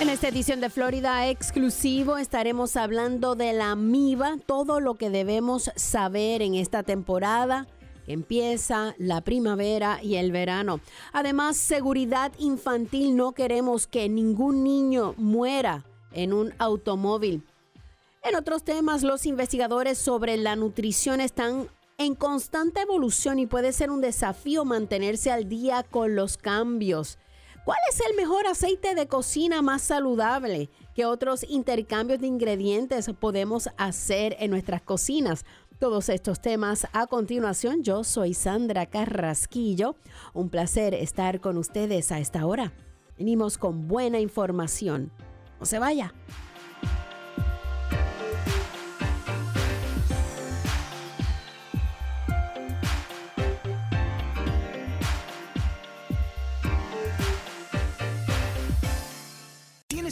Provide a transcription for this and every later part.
En esta edición de Florida Exclusivo estaremos hablando de la MIVA, todo lo que debemos saber en esta temporada. Empieza la primavera y el verano. Además, seguridad infantil. No queremos que ningún niño muera en un automóvil. En otros temas, los investigadores sobre la nutrición están en constante evolución y puede ser un desafío mantenerse al día con los cambios. ¿Cuál es el mejor aceite de cocina más saludable? ¿Qué otros intercambios de ingredientes podemos hacer en nuestras cocinas? Todos estos temas a continuación. Yo soy Sandra Carrasquillo. Un placer estar con ustedes a esta hora. Venimos con buena información. No se vaya.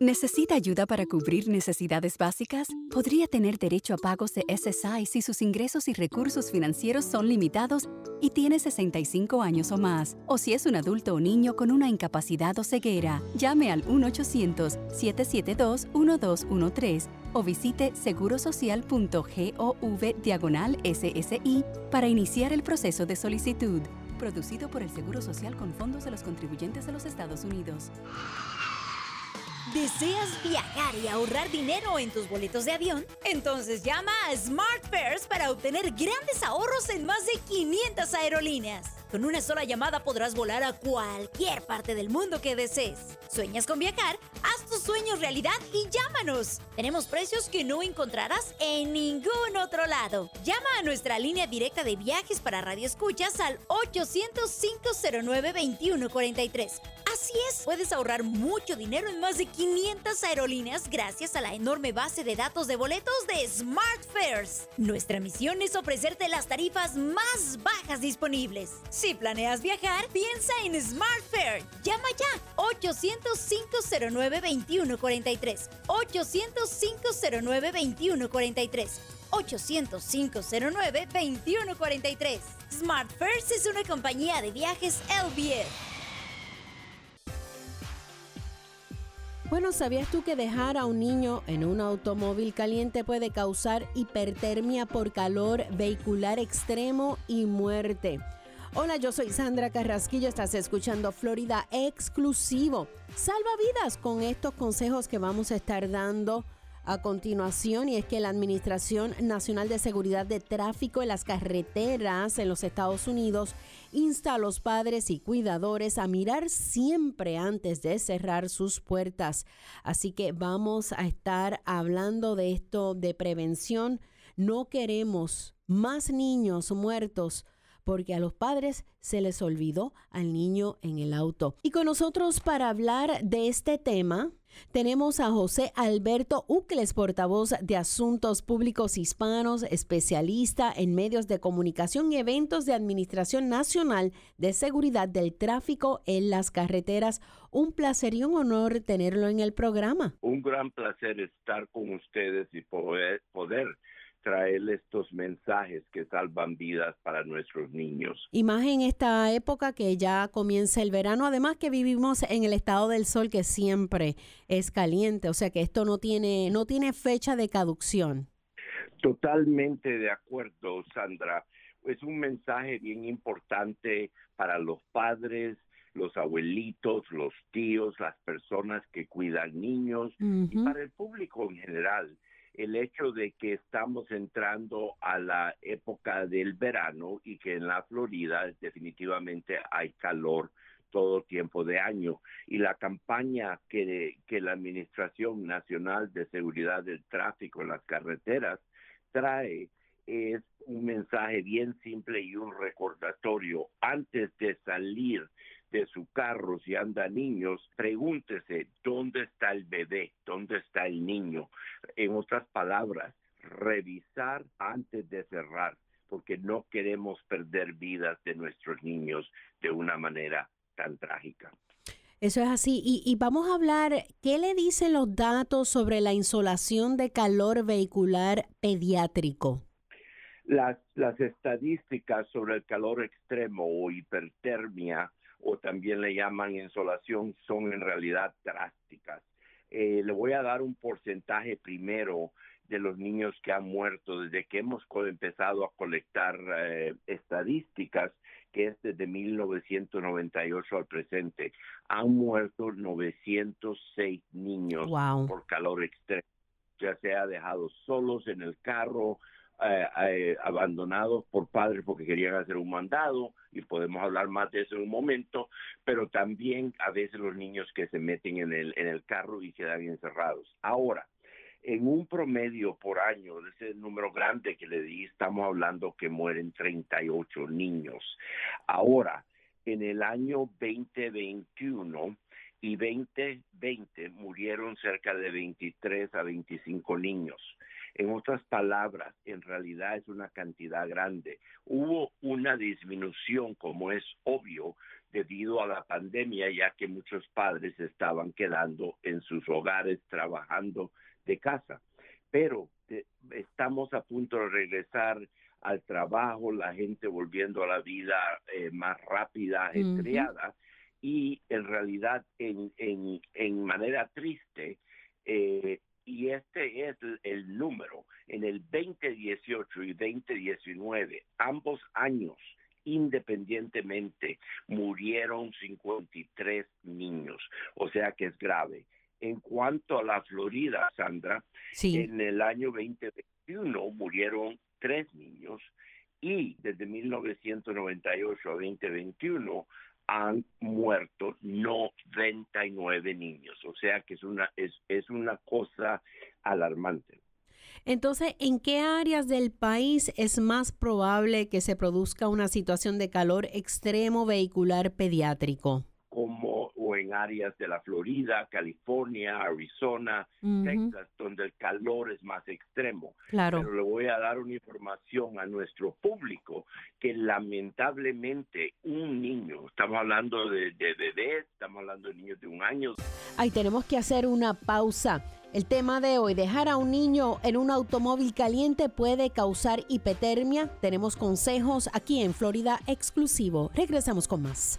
¿Necesita ayuda para cubrir necesidades básicas? Podría tener derecho a pagos de SSI si sus ingresos y recursos financieros son limitados y tiene 65 años o más, o si es un adulto o niño con una incapacidad o ceguera. Llame al 1-800-772-1213 o visite segurosocial.gov diagonal SSI para iniciar el proceso de solicitud. Producido por el Seguro Social con fondos de los contribuyentes de los Estados Unidos. ¿Deseas viajar y ahorrar dinero en tus boletos de avión? Entonces llama a SmartFares para obtener grandes ahorros en más de 500 aerolíneas. Con una sola llamada podrás volar a cualquier parte del mundo que desees. ¿Sueñas con viajar? Haz tus sueños realidad y llámanos. Tenemos precios que no encontrarás en ningún otro lado. Llama a nuestra línea directa de viajes para Radio Escuchas al 800-509-2143. Así es, puedes ahorrar mucho dinero en más de 500 aerolíneas gracias a la enorme base de datos de boletos de SmartFares. Nuestra misión es ofrecerte las tarifas más bajas disponibles. Si planeas viajar, piensa en SmartFare. Llama ya 800-509-2143. 800-509-2143. 800-509-2143. SmartFirst es una compañía de viajes LBF. Bueno, ¿sabías tú que dejar a un niño en un automóvil caliente puede causar hipertermia por calor vehicular extremo y muerte? Hola, yo soy Sandra Carrasquillo, estás escuchando Florida Exclusivo. Salva vidas con estos consejos que vamos a estar dando a continuación y es que la Administración Nacional de Seguridad de Tráfico en las carreteras en los Estados Unidos insta a los padres y cuidadores a mirar siempre antes de cerrar sus puertas. Así que vamos a estar hablando de esto de prevención. No queremos más niños muertos porque a los padres se les olvidó al niño en el auto. Y con nosotros para hablar de este tema tenemos a José Alberto Ucles, portavoz de Asuntos Públicos Hispanos, especialista en medios de comunicación y eventos de Administración Nacional de Seguridad del Tráfico en las Carreteras. Un placer y un honor tenerlo en el programa. Un gran placer estar con ustedes y poder, poder traer estos mensajes que salvan vidas para nuestros niños. Y más en esta época que ya comienza el verano, además que vivimos en el estado del sol que siempre es caliente, o sea que esto no tiene no tiene fecha de caducción. Totalmente de acuerdo, Sandra. Es un mensaje bien importante para los padres, los abuelitos, los tíos, las personas que cuidan niños y para el público en general el hecho de que estamos entrando a la época del verano y que en la Florida definitivamente hay calor todo tiempo de año. Y la campaña que, la Administración Nacional de Seguridad del Tráfico en las carreteras trae es un mensaje bien simple y un recordatorio antes de salir de su carro, si anda niños, pregúntese dónde está el bebé, dónde está el niño. Otras palabras, revisar antes de cerrar, porque no queremos perder vidas de nuestros niños de una manera tan trágica. Eso es así. Y, vamos a hablar, ¿qué le dicen los datos sobre la insolación de calor vehicular pediátrico? Las, las estadísticas sobre el calor extremo o hipertermia, o también le llaman insolación, son en realidad drásticas. Eh, le voy a dar un porcentaje primero de los niños que han muerto desde que hemos empezado a colectar eh, estadísticas que es desde 1998 al presente. Han muerto 906 niños por calor extremo, ya sea dejado solos en el carro, eh, eh, abandonados por padres porque querían hacer un mandado, y podemos hablar más de eso en un momento, pero también a veces los niños que se meten en el, en el carro y quedan encerrados. Ahora, en un promedio por año, ese número grande que le di, estamos hablando que mueren 38 niños. Ahora, en el año 2021 y 2020 murieron cerca de 23 a 25 niños. En otras palabras, en realidad es una cantidad grande. Hubo una disminución, como es obvio, debido a la pandemia, ya que muchos padres estaban quedando en sus hogares trabajando de casa. Pero eh, estamos a punto de regresar al trabajo, la gente volviendo a la vida eh, más rápida, estreada, y en realidad en, en, en manera triste, eh, y este es el, número, en el 2018 y 2019, ambos años, independientemente, murieron 53 niños, o sea que es grave. En cuanto a la Florida, Sandra, en el año 2021 murieron tres niños y desde 1998 a 2021 han muerto 99 niños. O sea que es una, es, es una cosa alarmante. Entonces, ¿en qué áreas del país es más probable que se produzca una situación de calor extremo vehicular pediátrico? Como en áreas de la Florida, California, Arizona, Texas, donde el calor es más extremo. Claro. Pero le voy a dar una información a nuestro público que lamentablemente un niño, estamos hablando de, de bebés, estamos hablando de niños de un año. Ahí tenemos que hacer una pausa. El tema de hoy, dejar a un niño en un automóvil caliente puede causar hipotermia. Tenemos consejos aquí en Florida exclusivo. Regresamos con más.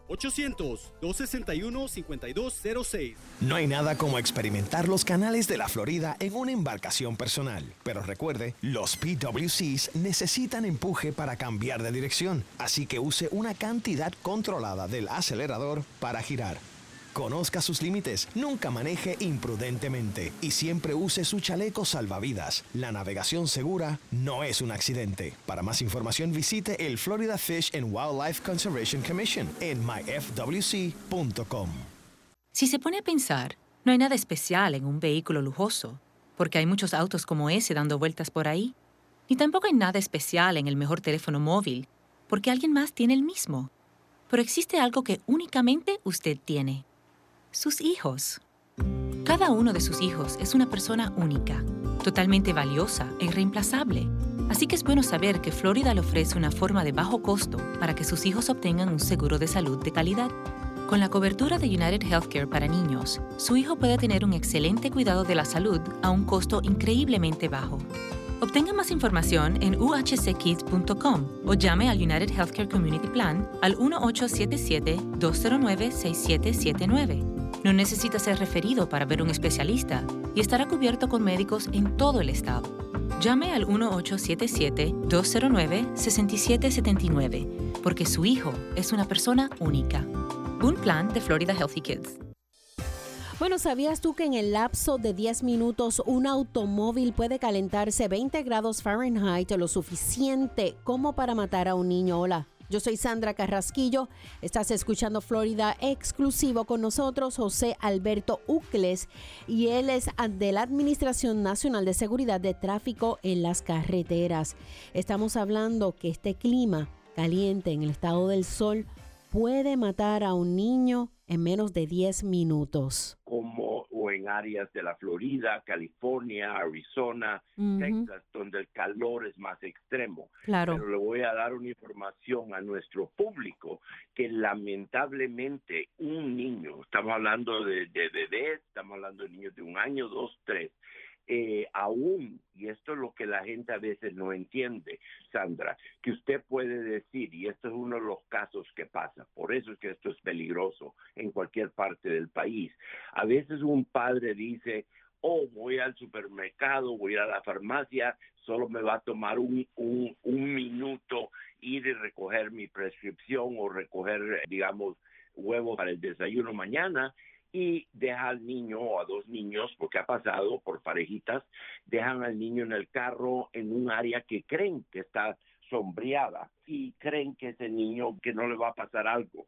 800-261-5206. No hay nada como experimentar los canales de la Florida en una embarcación personal. Pero recuerde, los PWCs necesitan empuje para cambiar de dirección, así que use una cantidad controlada del acelerador para girar. Conozca sus límites, nunca maneje imprudentemente y siempre use su chaleco salvavidas. La navegación segura no es un accidente. Para más información visite el Florida Fish and Wildlife Conservation Commission en myfwc.com. Si se pone a pensar, no hay nada especial en un vehículo lujoso, porque hay muchos autos como ese dando vueltas por ahí. Ni tampoco hay nada especial en el mejor teléfono móvil, porque alguien más tiene el mismo. Pero existe algo que únicamente usted tiene sus hijos. Cada uno de sus hijos es una persona única, totalmente valiosa e irreemplazable. Así que es bueno saber que Florida le ofrece una forma de bajo costo para que sus hijos obtengan un seguro de salud de calidad. Con la cobertura de United Healthcare para niños, su hijo puede tener un excelente cuidado de la salud a un costo increíblemente bajo. Obtenga más información en uhckids.com o llame al United Healthcare Community Plan al 1877-209-6779. No necesita ser referido para ver un especialista y estará cubierto con médicos en todo el estado. Llame al 1877-209-6779 porque su hijo es una persona única. Un plan de Florida Healthy Kids. Bueno, ¿sabías tú que en el lapso de 10 minutos un automóvil puede calentarse 20 grados Fahrenheit, lo suficiente como para matar a un niño? Hola. Yo soy Sandra Carrasquillo. Estás escuchando Florida exclusivo con nosotros, José Alberto Ucles, y él es de la Administración Nacional de Seguridad de Tráfico en las Carreteras. Estamos hablando que este clima caliente en el estado del sol puede matar a un niño en menos de 10 minutos. Como o en áreas de la Florida, California, Arizona, Texas, donde el calor es más extremo. Claro. Pero le voy a dar una información a nuestro público que lamentablemente un niño, estamos hablando de, de bebés, estamos hablando de niños de un año, dos, tres, eh, aún, y esto es lo que la gente a veces no entiende, Sandra, que usted puede decir, y esto es uno de los casos que pasa, por eso es que esto es peligroso en cualquier parte del país. A veces un padre dice, oh, voy al supermercado, voy a la farmacia, solo me va a tomar un, un, un minuto ir y recoger mi prescripción o recoger, digamos, huevos para el desayuno mañana y deja al niño o a dos niños, porque ha pasado por parejitas, dejan al niño en el carro en un área que creen que está sombreada y creen que ese niño que no le va a pasar algo.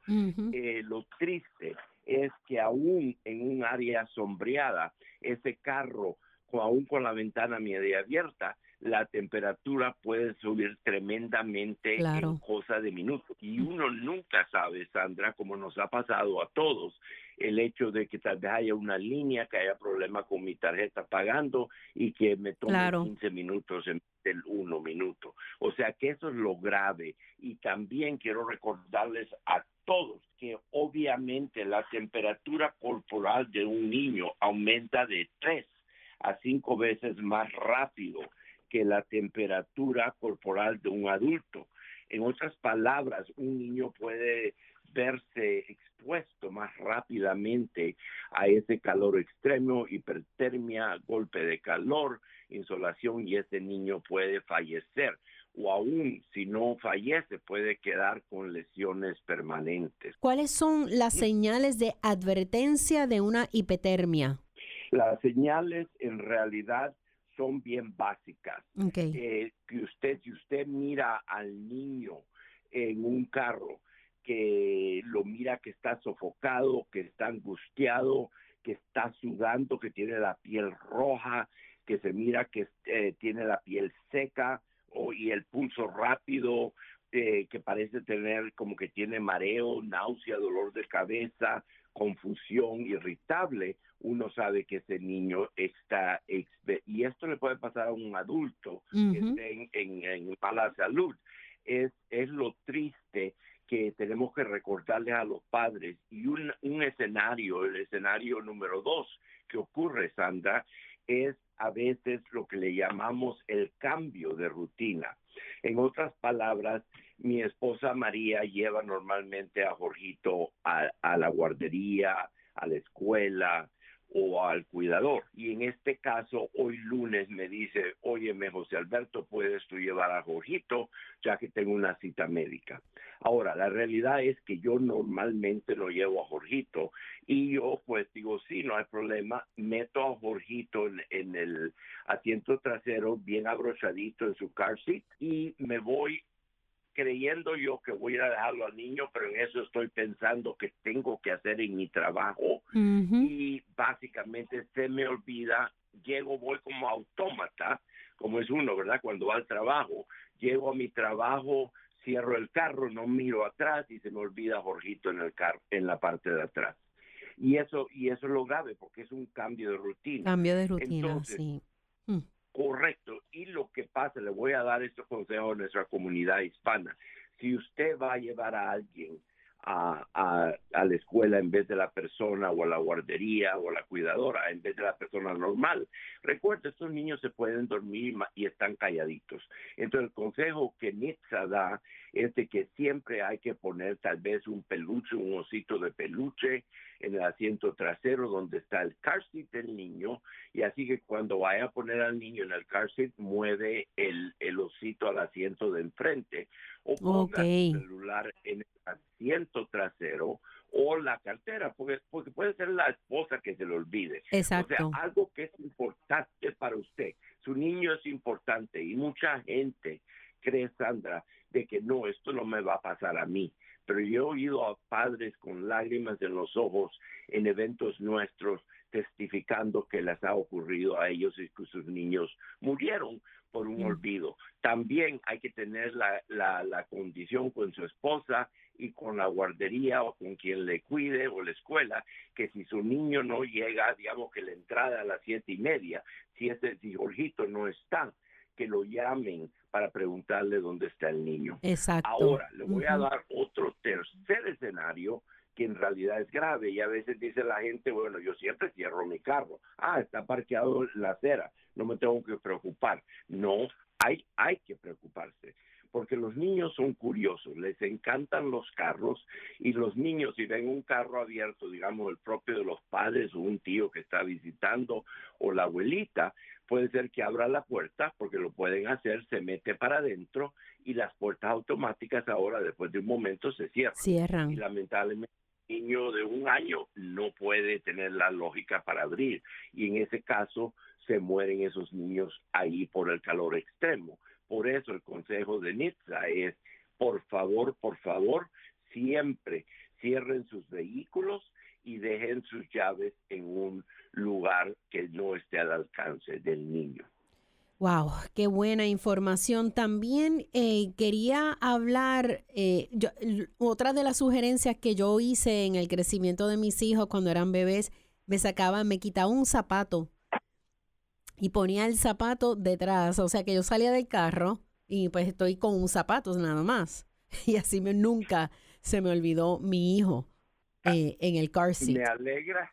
eh, lo triste es que aún en un área sombreada, ese carro, aún con la ventana media abierta, la temperatura puede subir tremendamente Claro. en cosa de minutos. Y uno nunca sabe, Sandra, como nos ha pasado a todos, el hecho de que tal vez haya una línea, que haya problema con mi tarjeta pagando y que me tome Claro. 15 minutos en del uno minuto. O sea que eso es lo grave. Y también quiero recordarles a todos que obviamente la temperatura corporal de un niño aumenta de 3 a 5 veces más rápido que la temperatura corporal de un adulto. En otras palabras, un niño puede verse expuesto más rápidamente a ese calor extremo, hipertermia, golpe de calor, insolación y ese niño puede fallecer o aún si no fallece puede quedar con lesiones permanentes. ¿Cuáles son las señales de advertencia de una hipotermia? Las señales en realidad son bien básicas. Eh, que usted, si usted mira al niño en un carro, que lo mira que está sofocado, que está angustiado, que está sudando, que tiene la piel roja, que se mira que eh, tiene la piel seca o, y el pulso rápido, eh, que parece tener como que tiene mareo, náusea, dolor de cabeza, confusión, irritable, uno sabe que ese niño está, y esto le puede pasar a un adulto que esté en, en- en mala salud. Es, es lo triste que tenemos que recordarles a los padres y un, un escenario, el escenario número dos que ocurre, Sandra, es a veces lo que le llamamos el cambio de rutina. En otras palabras, mi esposa María lleva normalmente a Jorgito a, a la guardería, a la escuela o al cuidador. Y en este caso, hoy lunes me dice, óyeme José Alberto, puedes tú llevar a Jorgito ya que tengo una cita médica. Ahora, la realidad es que yo normalmente lo llevo a Jorgito y yo pues digo, sí, no hay problema, meto a Jorgito en, el asiento trasero bien abrochadito en su car seat y me voy creyendo yo que voy a dejarlo al niño, pero en eso estoy pensando que tengo que hacer en mi trabajo y básicamente se me olvida, llego, voy como autómata, como es uno, ¿verdad? Cuando va al trabajo, llego a mi trabajo, cierro el carro, no miro atrás y se me olvida Jorgito en el carro, en la parte de atrás. Y eso, y eso es lo grave, porque es un cambio de rutina. Cambio de rutina, Entonces, sí. Mm. Correcto. Y lo que pasa, le voy a dar estos consejos a nuestra comunidad hispana. Si usted va a llevar a alguien a, a, a la escuela en vez de la persona o a la guardería o a la cuidadora en vez de la persona normal, recuerde, estos niños se pueden dormir y están calladitos. Entonces, el consejo que Nitsa da es de que siempre hay que poner tal vez un peluche, un osito de peluche en el asiento trasero donde está el car seat del niño y así que cuando vaya a poner al niño en el car seat mueve el, el osito al asiento de enfrente o ponga su celular en el asiento trasero o la cartera, porque, porque puede ser la esposa que se le olvide. Exacto. O sea, algo que es importante para usted. Su niño es importante y mucha gente cree, Sandra, de que no, esto no me va a pasar a mí. Pero yo he oído a padres con lágrimas en los ojos en eventos nuestros testificando que les ha ocurrido a ellos y que sus niños murieron por un olvido. También hay que tener la, la, la, condición con su esposa y con la guardería o con quien le cuide o la escuela, que si su niño no llega, digamos que la entrada a las siete y media, si ese si Jorgito no está, que lo llamen para preguntarle dónde está el niño. Exacto. Ahora, le voy a dar otro tercer escenario que en realidad es grave y a veces dice la gente, bueno, yo siempre cierro mi carro. Ah, está parqueado la acera, no me tengo que preocupar. No, hay, hay que preocuparse porque los niños son curiosos, les encantan los carros y los niños si ven un carro abierto, digamos el propio de los padres o un tío que está visitando o la abuelita, puede ser que abra la puerta porque lo pueden hacer, se mete para adentro y las puertas automáticas ahora después de un momento se cierran. Cierran. Y lamentablemente niño de un año no puede tener la lógica para abrir y en ese caso se mueren esos niños ahí por el calor extremo. Por eso el consejo de NITSA es, por favor, por favor, siempre cierren sus vehículos y dejen sus llaves en un lugar que no esté al alcance del niño. Wow, qué buena información. También eh, quería hablar, eh, yo, otra de las sugerencias que yo hice en el crecimiento de mis hijos cuando eran bebés, me sacaba, me quitaba un zapato y ponía el zapato detrás, o sea que yo salía del carro y pues estoy con un zapato nada más. Y así me, nunca se me olvidó mi hijo eh, en el car seat. Me alegra,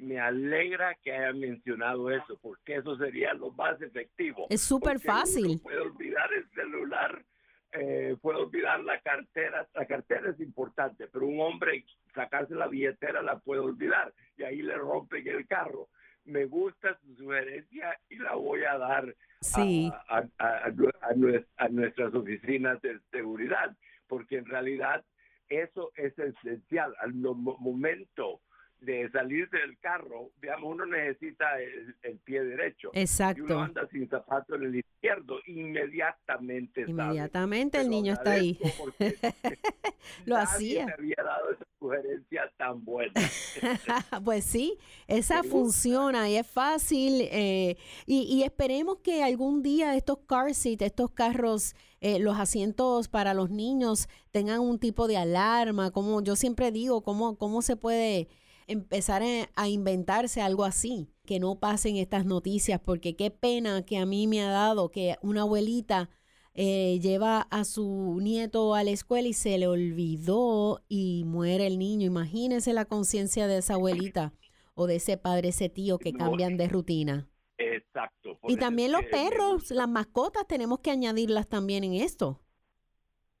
me alegra que haya mencionado eso, porque eso sería lo más efectivo. Es súper fácil. Puede olvidar el celular, eh, puede olvidar la cartera. La cartera es importante, pero un hombre sacarse la billetera la puede olvidar y ahí le rompen el carro me gusta su sugerencia y la voy a dar a, a, nuestras oficinas de seguridad, porque en realidad eso es esencial. Al momento de salir del carro, digamos, uno necesita el, pie derecho. Exacto. Y uno anda sin zapato en el izquierdo, inmediatamente. Inmediatamente el niño está ahí. Lo hacía. Me había dado esa sugerencia tan buena. pues sí, esa funciona y es fácil. Eh, y, esperemos que algún día estos car seats, estos carros, eh, los asientos para los niños tengan un tipo de alarma. Como yo siempre digo, cómo, cómo se puede empezar a inventarse algo así, que no pasen estas noticias, porque qué pena que a mí me ha dado que una abuelita eh, lleva a su nieto a la escuela y se le olvidó y muere el niño. Imagínese la conciencia de esa abuelita o de ese padre, ese tío que cambian de rutina. Exacto. Y también los perros, las mascotas, tenemos que añadirlas también en esto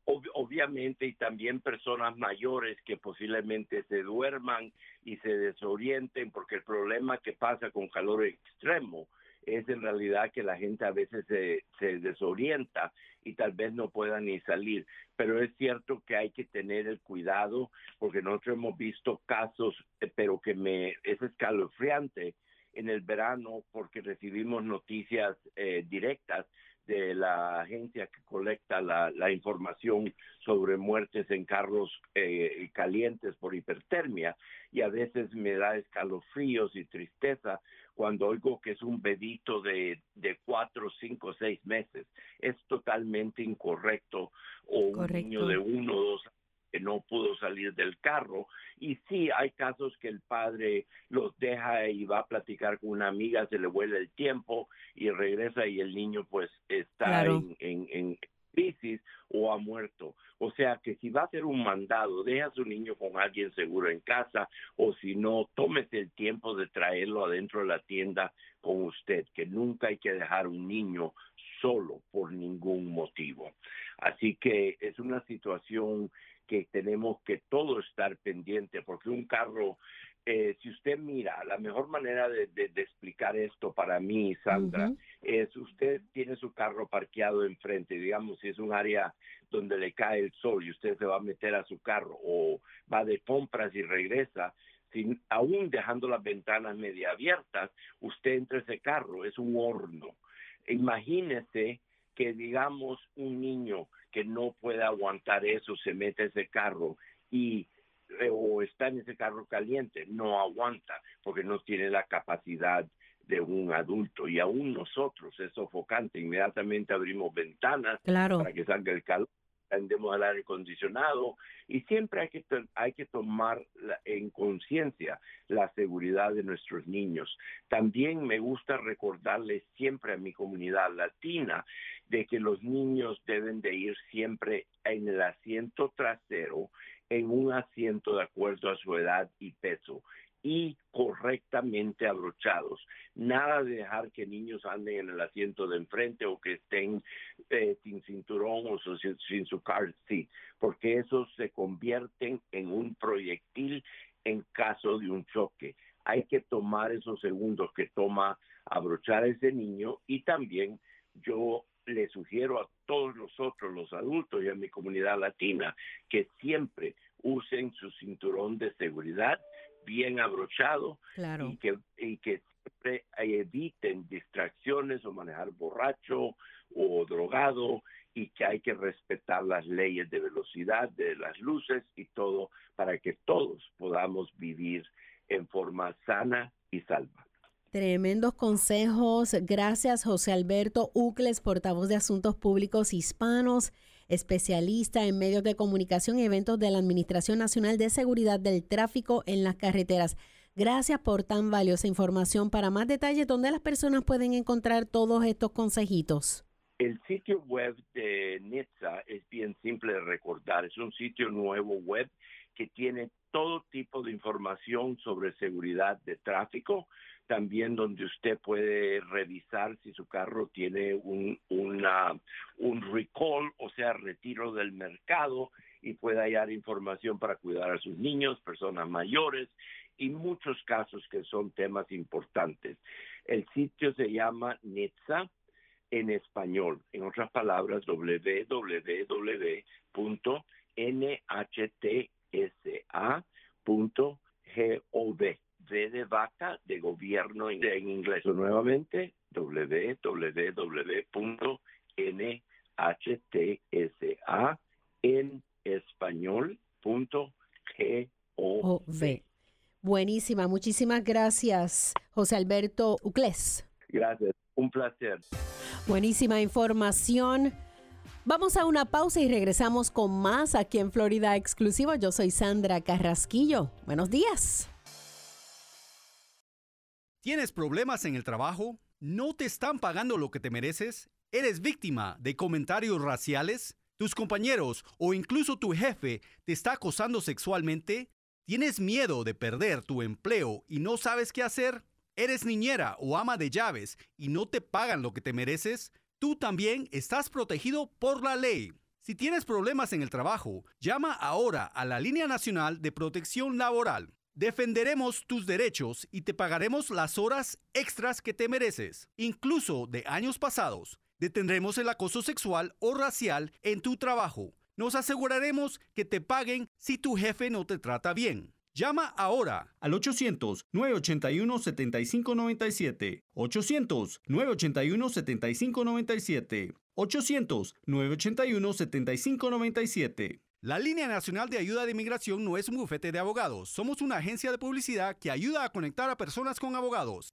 obviamente y también personas mayores que posiblemente se duerman y se desorienten porque el problema que pasa con calor extremo es en realidad que la gente a veces se, se desorienta y tal vez no pueda ni salir. Pero es cierto que hay que tener el cuidado porque nosotros hemos visto casos, eh, pero que me es escalofriante en el verano porque recibimos noticias eh, directas de la agencia que colecta la, la información sobre muertes en carros eh, calientes por hipertermia y a veces me da escalofríos y tristeza cuando oigo que es un bebito de, de cuatro, cinco, seis meses. Es totalmente incorrecto o un niño de uno o dos que no pudo salir del carro. Y sí, hay casos que el padre los deja y va a platicar con una amiga, se le vuelve el tiempo y regresa y el niño pues está en, en, crisis o ha muerto. O sea que si va a hacer un mandado, deja a su niño con alguien seguro en casa o si no, tómese el tiempo de traerlo adentro de la tienda con usted, que nunca hay que dejar un niño solo por ningún motivo. Así que es una situación que tenemos que todo estar pendiente, porque un carro, eh, si usted mira, la mejor manera de, explicar esto para mí, Sandra, es usted tiene su carro parqueado enfrente, digamos, si es un área donde le cae el sol y usted se va a meter a su carro o va de compras y regresa, sin, aún dejando las ventanas media abiertas, usted entra ese carro, es un horno. Imagínese que digamos un niño que no puede aguantar eso se mete a ese carro y eh, o está en ese carro caliente, no aguanta porque no tiene la capacidad de un adulto y aún nosotros es sofocante. Inmediatamente abrimos ventanas para que salga el calor prendemos el aire acondicionado y siempre hay que, hay que tomar en conciencia la seguridad de nuestros niños. También me gusta recordarles siempre a mi comunidad latina de que los niños deben de ir siempre en el asiento trasero, en un asiento de acuerdo a su edad y peso y correctamente abrochados. Nada de dejar que niños anden en el asiento de enfrente o que estén eh, sin cinturón o sin, su car seat, porque esos se convierten en un proyectil en caso de un choque. Hay que tomar esos segundos que toma abrochar ese niño y también yo le sugiero a todos nosotros, los adultos y a mi comunidad latina, que siempre usen su cinturón de seguridad bien abrochado y, que, y que siempre eviten distracciones o manejar borracho o drogado y que hay que respetar las leyes de velocidad, de las luces y todo para que todos podamos vivir en forma sana y salva. Tremendos consejos. Gracias, José Alberto Ucles, portavoz de Asuntos Públicos Hispanos especialista en medios de comunicación y eventos de la Administración Nacional de Seguridad del Tráfico en las Carreteras. Gracias por tan valiosa información. Para más detalles, ¿dónde las personas pueden encontrar todos estos consejitos? El sitio web de NHTSA es bien simple de recordar. Es un sitio nuevo web que tiene todo tipo de información sobre seguridad de tráfico, también donde usted puede revisar si su carro tiene un, un recall, o sea, retiro del mercado, y puede hallar información para cuidar a sus niños, personas mayores, y muchos casos que son temas importantes. El sitio se llama NETSA en español, en otras palabras, www.nhtsa.gov de vaca de gobierno en, inglés. nuevamente, www.nhtsa en español.gov. Buenísima, muchísimas gracias, José Alberto Ucles. Gracias, un placer. Buenísima información. Vamos a una pausa y regresamos con más aquí en Florida Exclusivo. Yo soy Sandra Carrasquillo. Buenos días. ¿Tienes problemas en el trabajo? ¿No te están pagando lo que te mereces? ¿Eres víctima de comentarios raciales? ¿Tus compañeros o incluso tu jefe te está acosando sexualmente? ¿Tienes miedo de perder tu empleo y no sabes qué hacer? ¿Eres niñera o ama de llaves y no te pagan lo que te mereces? Tú también estás protegido por la ley. Si tienes problemas en el trabajo, llama ahora a la Línea Nacional de Protección Laboral. Defenderemos tus derechos y te pagaremos las horas extras que te mereces, incluso de años pasados. Detendremos el acoso sexual o racial en tu trabajo. Nos aseguraremos que te paguen si tu jefe no te trata bien. Llama ahora al 800-981-7597. 800-981-7597. 800-981-7597. La Línea Nacional de Ayuda de Inmigración no es un bufete de abogados. Somos una agencia de publicidad que ayuda a conectar a personas con abogados.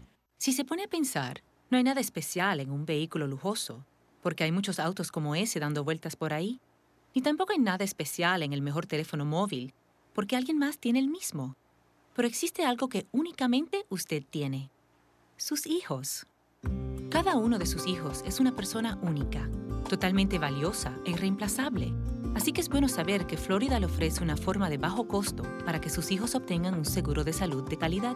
Si se pone a pensar, no hay nada especial en un vehículo lujoso, porque hay muchos autos como ese dando vueltas por ahí. Ni tampoco hay nada especial en el mejor teléfono móvil, porque alguien más tiene el mismo. Pero existe algo que únicamente usted tiene. Sus hijos. Cada uno de sus hijos es una persona única, totalmente valiosa e irreemplazable. Así que es bueno saber que Florida le ofrece una forma de bajo costo para que sus hijos obtengan un seguro de salud de calidad.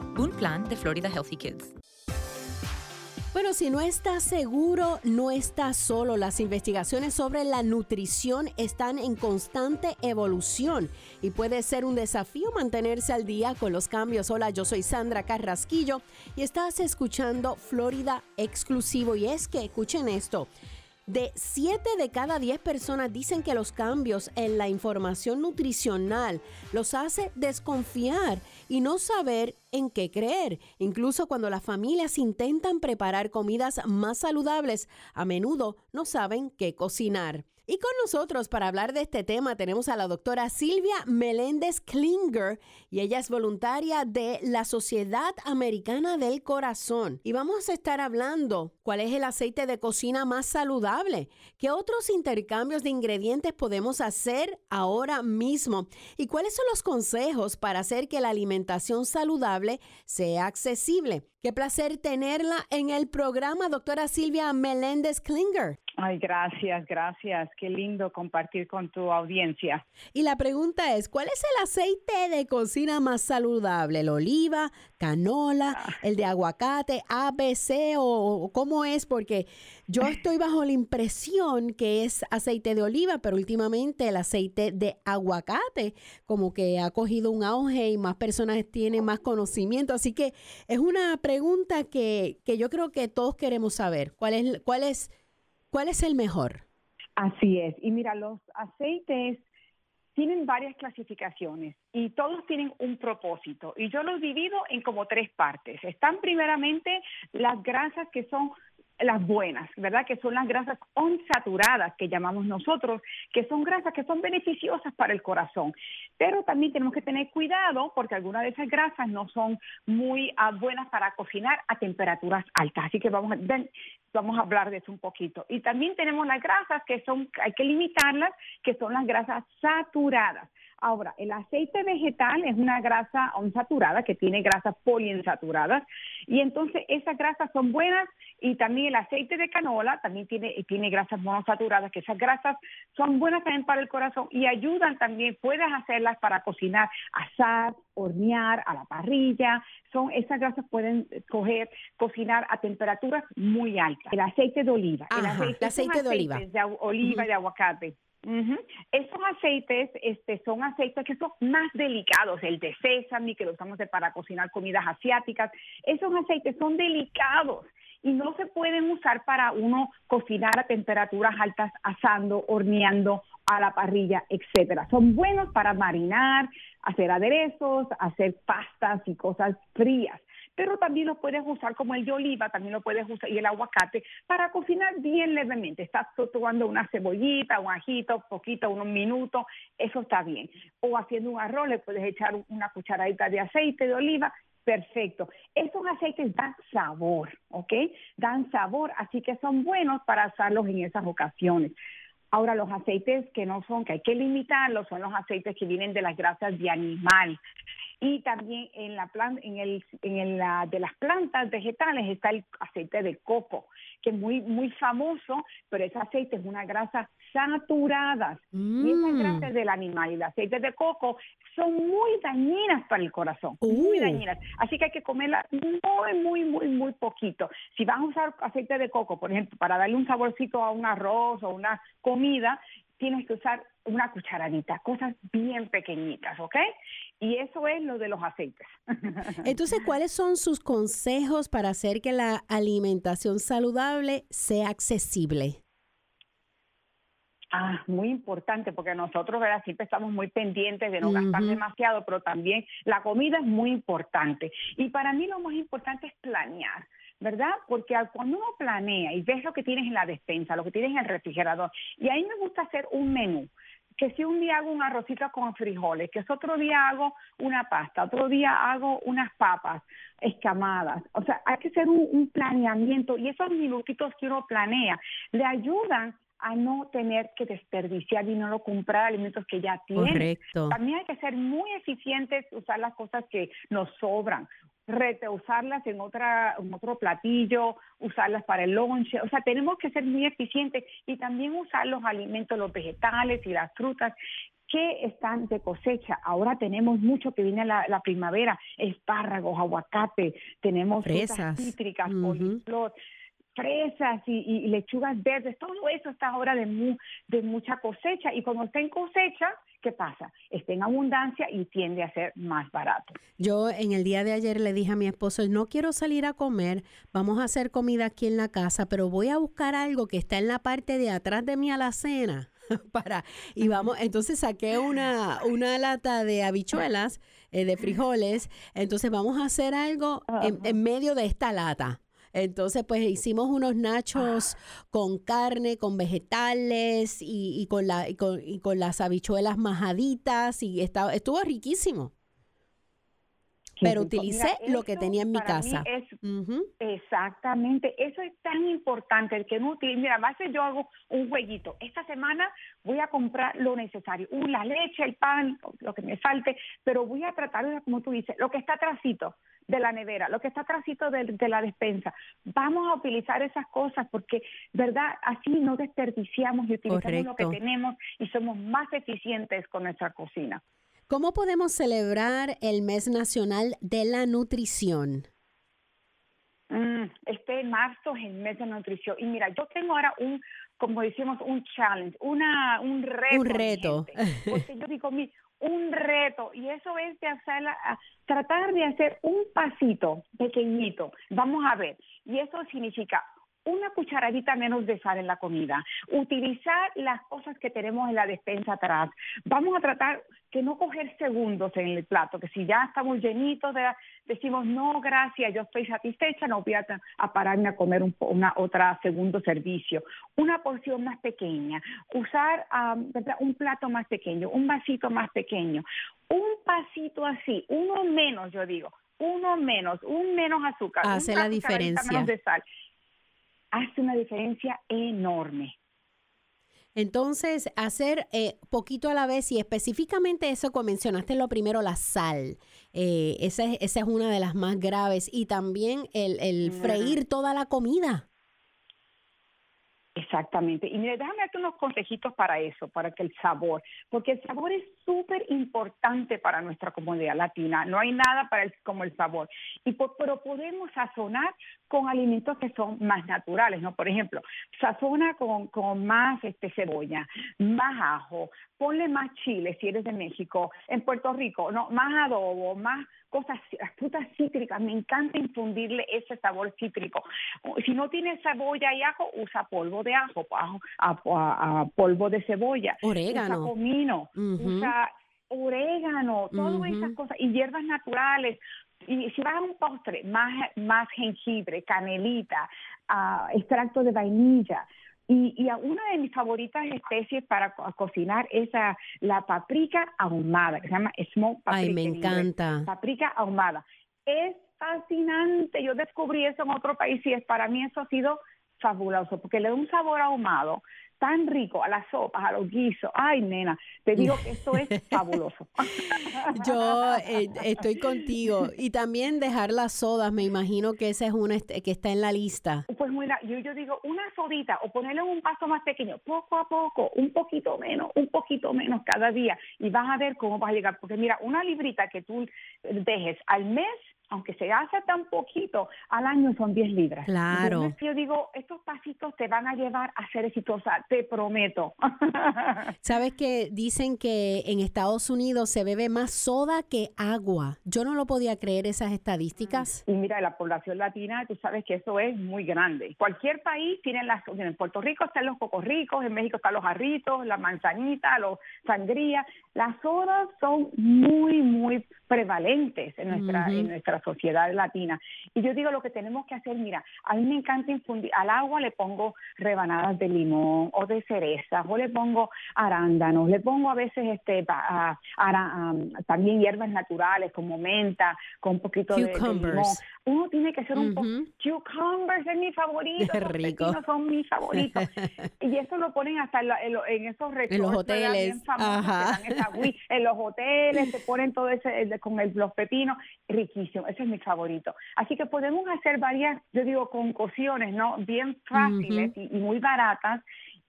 Un plan de Florida Healthy Kids. Bueno, si no estás seguro, no estás solo. Las investigaciones sobre la nutrición están en constante evolución y puede ser un desafío mantenerse al día con los cambios. Hola, yo soy Sandra Carrasquillo y estás escuchando Florida Exclusivo. Y es que, escuchen esto, de 7 de cada 10 personas dicen que los cambios en la información nutricional los hace desconfiar y no saber en qué creer. Incluso cuando las familias intentan preparar comidas más saludables, a menudo no saben qué cocinar. Y con nosotros para hablar de este tema tenemos a la doctora Silvia Meléndez Klinger y ella es voluntaria de la Sociedad Americana del Corazón. Y vamos a estar hablando cuál es el aceite de cocina más saludable, qué otros intercambios de ingredientes podemos hacer ahora mismo y cuáles son los consejos para hacer que la alimentación saludable sea accesible. Qué placer tenerla en el programa, doctora Silvia Meléndez Klinger. Ay, gracias, gracias. Qué lindo compartir con tu audiencia. Y la pregunta es, ¿cuál es el aceite de cocina más saludable? ¿El oliva, canola, el de aguacate, ABC o cómo es? Porque yo estoy bajo la impresión que es aceite de oliva, pero últimamente el aceite de aguacate como que ha cogido un auge y más personas tienen más conocimiento. Así que es una pregunta que, que yo creo que todos queremos saber. ¿Cuál es, cuál es, cuál es el mejor? Así es. Y mira, los aceites tienen varias clasificaciones y todos tienen un propósito. Y yo los divido en como tres partes. Están primeramente las grasas que son las buenas, ¿verdad? Que son las grasas unsaturadas que llamamos nosotros, que son grasas que son beneficiosas para el corazón. Pero también tenemos que tener cuidado porque algunas de esas grasas no son muy ah, buenas para cocinar a temperaturas altas. Así que vamos a, vamos a hablar de eso un poquito. Y también tenemos las grasas que son, hay que limitarlas, que son las grasas saturadas. Ahora, el aceite vegetal es una grasa insaturada que tiene grasas poliinsaturadas y entonces esas grasas son buenas y también el aceite de canola también tiene, tiene grasas monosaturadas, que esas grasas son buenas también para el corazón y ayudan también, puedes hacerlas para cocinar, asar, hornear, a la parrilla, son esas grasas pueden coger, cocinar a temperaturas muy altas. El aceite de oliva, el aceite, de oliva. De oliva y de aguacate Esos aceites este, son aceites que son más delicados, el de sésamo, que lo usamos para cocinar comidas asiáticas, esos aceites son delicados y no se pueden usar para uno cocinar a temperaturas altas, asando, horneando a la parrilla, etcétera. Son buenos para marinar, hacer aderezos, hacer pastas y cosas frías pero también lo puedes usar como el de oliva, también lo puedes usar y el aguacate para cocinar bien levemente. Estás tomando una cebollita, un ajito, poquito, unos minutos, eso está bien. O haciendo un arroz, le puedes echar una cucharadita de aceite de oliva Perfecto. Esos aceites dan sabor, ¿ok? Dan sabor, así que son buenos para usarlos en esas ocasiones. Ahora, los aceites que no son, que hay que limitarlos, son los aceites que vienen de las grasas de animal y también en la planta, en el, en la, de las plantas vegetales está el aceite de coco, que es muy, muy famoso, pero ese aceite es una grasa saturada. Y esas mm. grasas del animal y el aceite de coco son muy dañinas para el corazón, muy uh. dañinas. Así que hay que comerla muy, muy, muy, muy poquito. Si vas a usar aceite de coco, por ejemplo, para darle un saborcito a un arroz o una comida, tienes que usar una cucharadita, cosas bien pequeñitas, ¿ok? Y eso es lo de los aceites. Entonces, ¿cuáles son sus consejos para hacer que la alimentación saludable sea accesible? Ah, muy importante, porque nosotros ¿verdad? siempre estamos muy pendientes de no gastar demasiado, pero también la comida es muy importante. Y para mí lo más importante es planear. ¿Verdad? Porque cuando uno planea y ves lo que tienes en la despensa, lo que tienes en el refrigerador, y ahí me gusta hacer un menú, que si un día hago un arrocito con frijoles, que si otro día hago una pasta, otro día hago unas papas escamadas. O sea, hay que hacer un, planeamiento y esos minutitos que uno planea le ayudan a no tener que desperdiciar y no comprar alimentos que ya tienen. Correcto. También hay que ser muy eficientes, usar las cosas que nos sobran usarlas en otra en otro platillo, usarlas para el lonche, o sea, tenemos que ser muy eficientes y también usar los alimentos, los vegetales y las frutas que están de cosecha. Ahora tenemos mucho que viene la, primavera, espárragos, aguacate, tenemos fresas. cítricas, fresas y, lechugas verdes, todo eso está ahora de, de mucha cosecha. Y cuando está en cosecha, ¿qué pasa? Está en abundancia y tiende a ser más barato. Yo en el día de ayer le dije a mi esposo, no quiero salir a comer, vamos a hacer comida aquí en la casa, pero voy a buscar algo que está en la parte de atrás de mi alacena. para y vamos entonces saqué una una lata de habichuelas eh, de frijoles entonces vamos a hacer algo en medio de esta lata entonces, pues hicimos unos nachos con carne, con vegetales y, con, la, y con, las habichuelas majaditas y estaba, estuvo riquísimo pero utilicé lo que tenía en mi casa. Exactamente, eso es tan importante, el que no utilice, mira, a veces yo hago un jueguito, esta semana voy a comprar lo necesario, uh, la leche, el pan, lo que me falte, pero voy a tratar, como tú dices, lo que está atrásito de la nevera, lo que está atrásito de, de la despensa, vamos a utilizar esas cosas porque, ¿verdad? Así no desperdiciamos y utilizamos lo que tenemos y somos más eficientes con nuestra cocina. ¿Cómo podemos celebrar el mes nacional de la nutrición? Mm, este marzo es el mes de nutrición. Y mira, yo tengo ahora un, como decimos, un challenge, una, un reto. Un reto. porque yo digo, un reto. Y eso es de hacer, tratar de hacer un pasito pequeñito. Vamos a ver. Y eso significa una cucharadita menos de sal en la comida, utilizar las cosas que tenemos en la despensa atrás. Vamos a tratar que no coger segundos en el plato, que si ya estamos llenitos, de, decimos, no, gracias, yo estoy satisfecha, no voy a, pararme a comer un, una otra segundo servicio. Una porción más pequeña, usar un plato más pequeño, un vasito más pequeño, un pasito así, uno menos, yo digo, uno menos, un menos azúcar. Hace la diferencia. Menos de sal hace una diferencia enorme. Entonces, hacer eh, poquito a la vez y específicamente eso que mencionaste lo primero, la sal. Eh, esa, es, esa, es, una de las más graves. Y también el, el freír toda la comida. Exactamente. Y mire, déjame darte unos consejitos para eso, para que el sabor, porque el sabor es súper importante para nuestra comunidad latina. No hay nada para el, como el sabor. Y pero podemos sazonar con alimentos que son más naturales, ¿no? Por ejemplo, sazona con, con más este, cebolla, más ajo, ponle más chile si eres de México, en Puerto Rico, no, más adobo, más cosas, las frutas cítricas, me encanta infundirle ese sabor cítrico. Si no tienes cebolla y ajo, usa polvo de ajo, a, polvo de cebolla, orégano, usa comino, usa orégano, todas esas cosas, y hierbas naturales. Y si vas a un postre, más, más jengibre, canelita, uh, extracto de vainilla, y, una de mis favoritas especies para cocinar es la paprika ahumada, que se llama smoke paprika. Ay, me encanta. Paprika ahumada. Es fascinante. Yo descubrí eso en otro país y es, para mí eso ha sido fabuloso porque le da un sabor ahumado tan rico a las sopas, a los guisos. Ay, nena, te digo que esto es fabuloso. Yo eh, estoy contigo. Y también dejar las sodas, me imagino que esa es una que está en la lista. Pues mira, yo, yo digo una sodita o ponerle un paso más pequeño, poco a poco, un poquito menos, un poquito menos cada día y vas a ver cómo vas a llegar. Porque mira, una librita que tú dejes al mes aunque se hace tan poquito, al año son 10 libras. Claro. yo digo, estos pasitos te van a llevar a ser exitosa, te prometo. Sabes que dicen que en Estados Unidos se bebe más soda que agua. Yo no lo podía creer esas estadísticas. Y mira, la población latina, tú sabes que eso es muy grande. Cualquier país tiene las, en Puerto Rico están los cocorricos, en México están los jarritos, la manzanita, los sangría. Las sodas son muy, muy prevalentes en nuestra, en nuestra sociedad latina. Y yo digo lo que tenemos que hacer, mira, a mí me encanta infundir, al agua le pongo rebanadas de limón o de cerezas, o le pongo arándanos, le pongo a veces este también hierbas naturales como menta, con un poquito de, limón. Uno tiene que ser un poco, cucumbers es mi favorito, Qué rico. son mis favoritos. y eso lo ponen hasta en, esos restaurantes. En los hoteles. en los hoteles se ponen todo ese con los pepinos, riquísimo, ese es mi favorito. Así que podemos hacer varias, yo digo, concocciones, ¿no? Bien fáciles y, muy baratas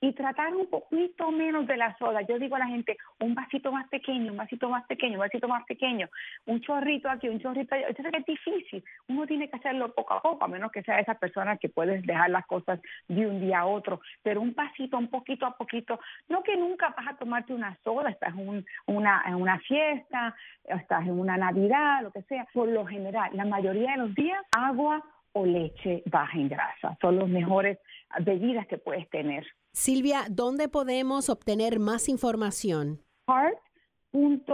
y tratar un poquito menos de la soda. Yo digo a la gente, un vasito más pequeño, un vasito más pequeño, un vasito más pequeño, un chorrito aquí, un chorrito allá. Eso es difícil. Uno tiene que hacerlo poco a poco, a menos que sea esa persona que puedes dejar las cosas de un día a otro. Pero un pasito, un poquito a poquito. No que nunca vas a tomarte una soda, estás en, una, en una fiesta, estás en una Navidad, lo que sea. Por lo general, la mayoría de los días, agua o leche baja en grasa. Son los mejores bebidas que puedes tener. Silvia, ¿dónde podemos obtener más información? Heart.org,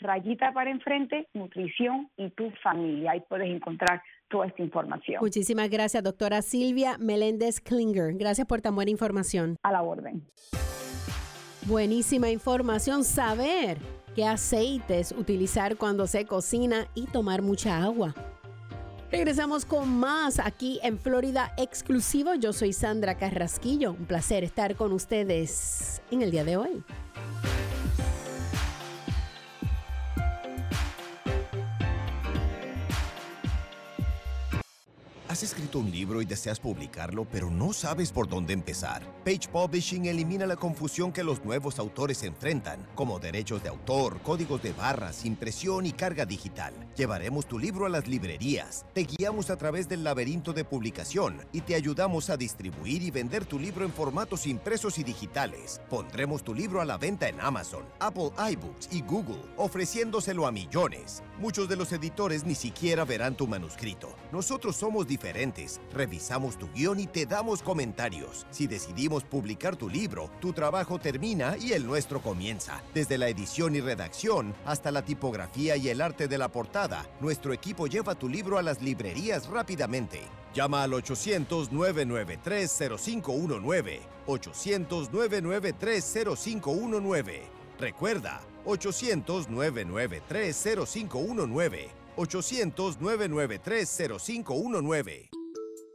rayita para enfrente, nutrición y tu familia. Ahí puedes encontrar toda esta información. Muchísimas gracias, doctora Silvia Meléndez Klinger. Gracias por tan buena información. A la orden. Buenísima información. Saber qué aceites utilizar cuando se cocina y tomar mucha agua. Regresamos con más aquí en Florida Exclusivo. Yo soy Sandra Carrasquillo. Un placer estar con ustedes en el día de hoy. Has escrito un libro y deseas publicarlo, pero no sabes por dónde empezar. Page Publishing elimina la confusión que los nuevos autores enfrentan, como derechos de autor, códigos de barras, impresión y carga digital. Llevaremos tu libro a las librerías, te guiamos a través del laberinto de publicación y te ayudamos a distribuir y vender tu libro en formatos impresos y digitales. Pondremos tu libro a la venta en Amazon, Apple iBooks y Google, ofreciéndoselo a millones. Muchos de los editores ni siquiera verán tu manuscrito. Nosotros somos diferentes. Revisamos tu guion y te damos comentarios. Si decidimos publicar tu libro, tu trabajo termina y el nuestro comienza. Desde la edición y redacción hasta la tipografía y el arte de la portada, nuestro equipo lleva tu libro a las librerías rápidamente. Llama al 800-993-0519. 800-993-0519. Recuerda, 800-993-0519. 800-993-0519.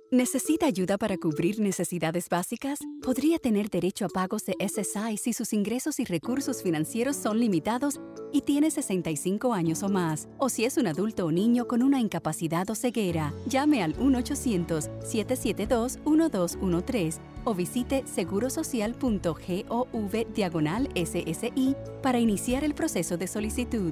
¿Necesita ayuda para cubrir necesidades básicas? Podría tener derecho a pagos de SSI si sus ingresos y recursos financieros son limitados y tiene 65 años o más, o si es un adulto o niño con una incapacidad o ceguera. Llame al 1-800-772-1213 o visite segurosocial.gov diagonal SSI para iniciar el proceso de solicitud.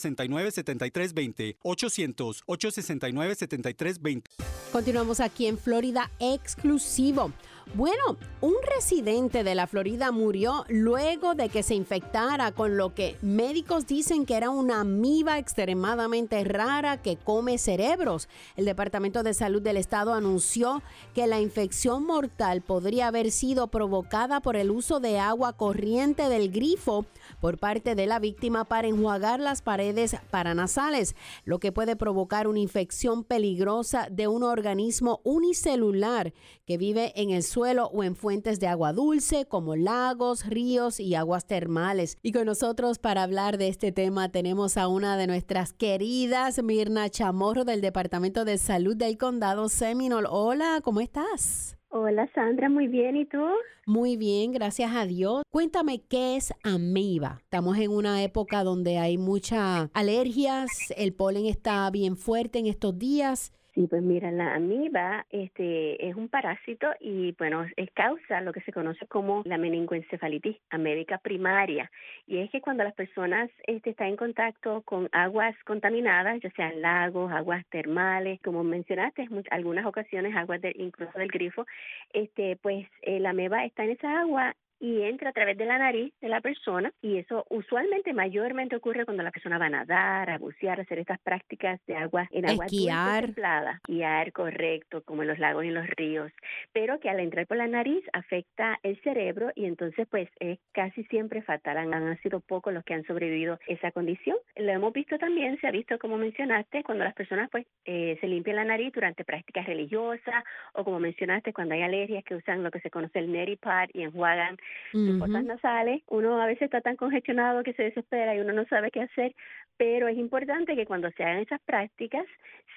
800-869-7320, 800-869-7320. Continuamos aquí en Florida exclusivo. Bueno, un residente de la Florida murió luego de que se infectara con lo que médicos dicen que era una amiba extremadamente rara que come cerebros. El Departamento de Salud del Estado anunció que la infección mortal podría haber sido provocada por el uso de agua corriente del grifo por parte de la víctima para enjuagar las paredes paranasales, lo que puede provocar una infección peligrosa de un organismo unicelular que vive en el suelo o en fuentes de agua dulce como lagos, ríos y aguas termales. Y con nosotros para hablar de este tema tenemos a una de nuestras queridas, Mirna Chamorro del Departamento de Salud del Condado Seminole. Hola, ¿cómo estás? Hola Sandra, muy bien, ¿y tú? Muy bien, gracias a Dios. Cuéntame qué es amiba. Estamos en una época donde hay muchas alergias, el polen está bien fuerte en estos días. Sí, pues mira, la amiba este, es un parásito y bueno, es causa lo que se conoce como la meningoencefalitis amébica primaria. Y es que cuando las personas este, están en contacto con aguas contaminadas, ya sean lagos, aguas termales, como mencionaste, en algunas ocasiones aguas de, incluso del grifo, este, pues eh, la ameba está en esa agua y entra a través de la nariz de la persona y eso usualmente mayormente ocurre cuando la persona va a nadar, a bucear, a hacer estas prácticas de agua en agua templada, guiar correcto, como en los lagos y en los ríos, pero que al entrar por la nariz afecta el cerebro y entonces pues es casi siempre fatal. Han, han sido pocos los que han sobrevivido esa condición. Lo hemos visto también, se ha visto como mencionaste, cuando las personas pues eh, se limpian la nariz durante prácticas religiosas o como mencionaste cuando hay alergias que usan lo que se conoce el neti pad y enjuagan sus fosas nasales. Uno a veces está tan congestionado que se desespera y uno no sabe qué hacer, pero es importante que cuando se hagan esas prácticas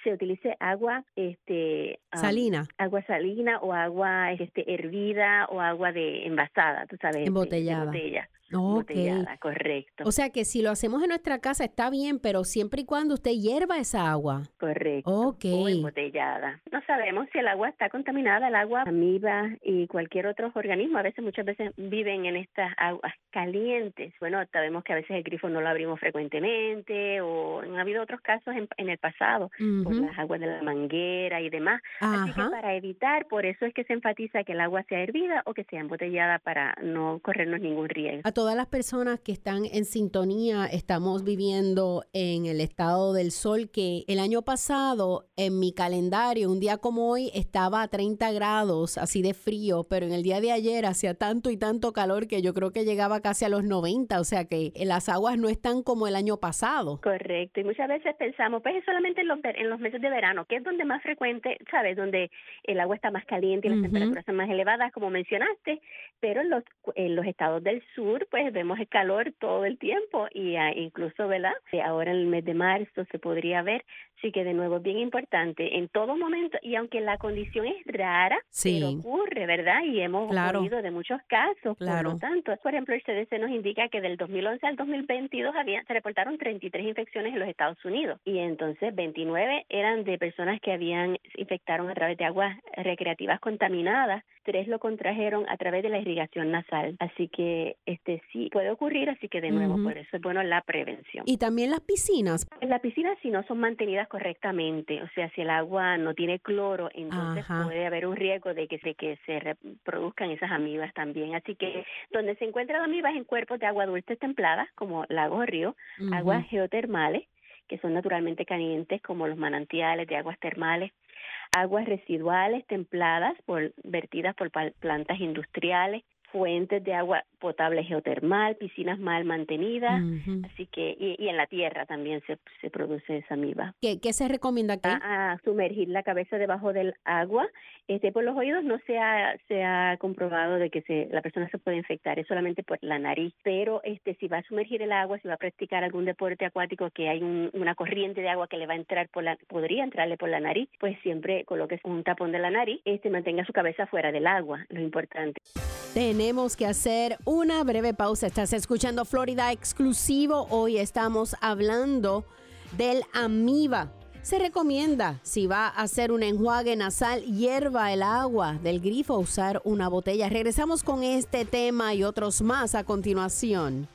se utilice agua este Salina. agua salina o agua este hervida o agua de envasada, tú sabes, de- de Embotellada. botella. Ok. Embotellada, correcto. O sea que si lo hacemos en nuestra casa está bien, pero siempre y cuando usted hierva esa agua. Correcto. Ok. O embotellada. No sabemos si el agua está contaminada, el agua, amiba y cualquier otro organismo. A veces, muchas veces viven en estas aguas calientes. Bueno, sabemos que a veces el grifo no lo abrimos frecuentemente o han habido otros casos en, en el pasado por Ujú. las aguas de la manguera y demás. Así que Ajá. para evitar, por eso es que se enfatiza que el agua sea hervida o que sea embotellada para no corrernos ningún riesgo. A todas las personas que están en sintonía, estamos viviendo en el estado del sol que el año pasado en mi calendario, un día como hoy, estaba a 30 grados, así de frío, pero en el día de ayer hacía tanto y tanto calor que yo creo que llegaba casi a los 90, o sea que las aguas no están como el año pasado. Correcto, y muchas veces pensamos, pues es solamente en los, en los meses de verano, que es donde más frecuente, ¿sabes? Donde el agua está más caliente y las temperaturas son más elevadas, como mencionaste, pero en los, en los estados del sur, pues vemos el calor todo el tiempo y ah, incluso, ¿verdad? Eh, Ahora en el mes de marzo se podría ver, sí que de nuevo es bien importante, en todo momento, y aunque la condición es rara, Sí. pero ocurre, ¿verdad? Y hemos Claro. oído de muchos casos, por Claro. lo tanto, por ejemplo, el CDC nos indica que del 2011 al 2022 había, se reportaron 33 infecciones en los Estados Unidos y entonces 29 eran de personas que habían se infectaron a través de aguas recreativas contaminadas, tres lo contrajeron a través de la irrigación nasal, así que este sí puede ocurrir, así que de nuevo por eso es bueno la prevención. Y también las piscinas. En la piscina si no son mantenidas correctamente, o sea, si el agua no tiene cloro, entonces Ajá. puede haber un riesgo de que se, que se reproduzcan esas amibas también. Así que donde se encuentran amibas en cuerpos de agua dulce templadas, como lagos o ríos, aguas geotermales, que son naturalmente calientes, como los manantiales de aguas termales, aguas residuales templadas por, vertidas por plantas industriales, fuentes de agua potable geotermal, piscinas mal mantenidas, así que y, en la tierra también se, se produce esa miba. ¿Qué, ¿Qué, se recomienda aquí? A, sumergir la cabeza debajo del agua. Este, por los oídos no se ha, se ha comprobado de que se, la persona se puede infectar, es solamente por la nariz, pero este, si va a sumergir el agua, si va a practicar algún deporte acuático que hay una corriente de agua que le va a entrar por la, podría entrarle por la nariz, pues siempre coloque un tapón de la nariz, este, mantenga su cabeza fuera del agua, lo importante. Tenemos que hacer una breve pausa. Estás escuchando Florida Exclusivo. Hoy estamos hablando del amiba. Se recomienda, si va a hacer un enjuague nasal, hierva el agua del grifo, usar una botella. Regresamos con este tema y otros más a continuación.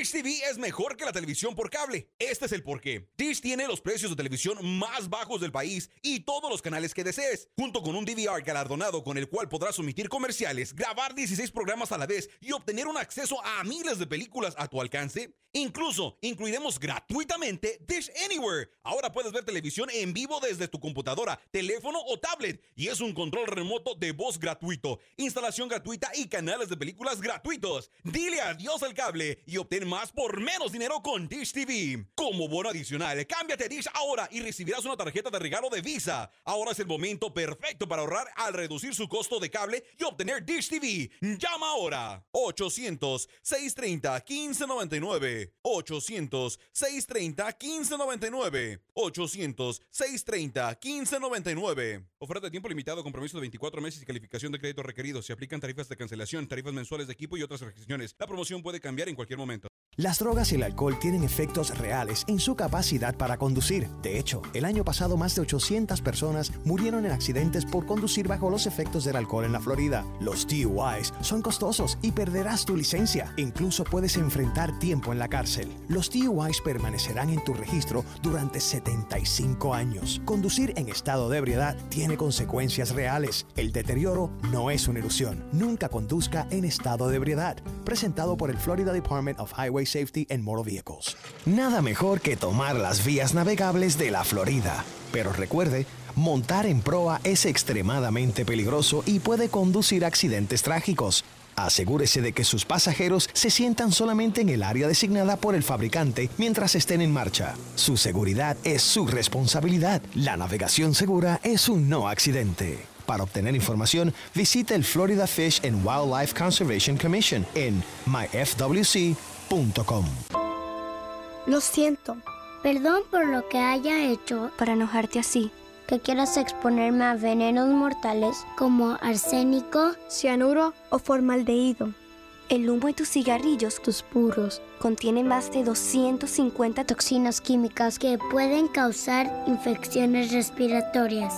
Dish TV es mejor que la televisión por cable. Este es el porqué. Dish tiene los precios de televisión más bajos del país y todos los canales que desees, junto con un DVR galardonado con el cual podrás omitir comerciales, grabar 16 programas a la vez y obtener un acceso a miles de películas a tu alcance. Incluso incluiremos gratuitamente Dish Anywhere. Ahora puedes ver televisión en vivo desde tu computadora, teléfono o tablet y es un control remoto de voz gratuito, instalación gratuita y canales de películas gratuitos. Dile adiós al cable y obtén más por menos dinero con Dish TV. Como bono adicional, cámbiate Dish ahora y recibirás una tarjeta de regalo de Visa. Ahora es el momento perfecto para ahorrar al reducir su costo de cable y obtener Dish TV. Llama ahora 800-630-1599. 800-630-1599. 800-630-1599. Oferta de tiempo limitado, compromiso de 24 meses y calificación de crédito requerido. Se aplican tarifas de cancelación, tarifas mensuales de equipo y otras restricciones. La promoción puede cambiar en cualquier momento. Las drogas y el alcohol tienen efectos reales en su capacidad para conducir. De hecho, el año pasado más de 800 personas murieron en accidentes por conducir bajo los efectos del alcohol en la Florida. Los DUIs son costosos y perderás tu licencia. Incluso puedes enfrentar tiempo en la cárcel. Los DUIs permanecerán en tu registro durante 75 años. Conducir en estado de ebriedad tiene consecuencias reales. El deterioro no es una ilusión. Nunca conduzca en estado de ebriedad. Presentado por el Florida Department of Highway Safety and Motor Vehicles. Nada mejor que tomar las vías navegables de la Florida. Pero recuerde, montar en proa es extremadamente peligroso y puede conducir accidentes trágicos. Asegúrese de que sus pasajeros se sientan solamente en el área designada por el fabricante mientras estén en marcha. Su seguridad es su responsabilidad. La navegación segura es un no accidente. Para obtener información, visite el Florida Fish and Wildlife Conservation Commission en Lo siento. Perdón por lo que haya hecho para enojarte así. Que quieras exponerme a venenos mortales como arsénico, cianuro o formaldehído. El humo de tus cigarrillos, tus puros, contiene más de 250 toxinas químicas que pueden causar infecciones respiratorias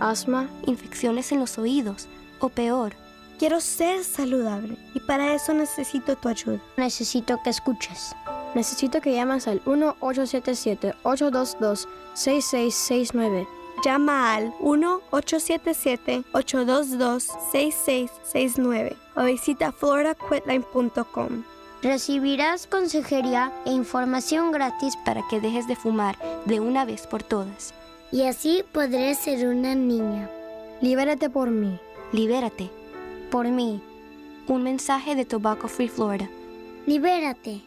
asma, infecciones en los oídos o peor. Quiero ser saludable y para eso necesito tu ayuda. Necesito que escuches. Necesito que llames al 1-877-822-6669. Llama al 1-877-822-6669 o visita floridaquitline.com. Recibirás consejería e información gratis para que dejes de fumar de una vez por todas y así podré ser una niña. Libérate por mí. Libérate. Por mí. Un mensaje de Tobacco Free Florida. Libérate.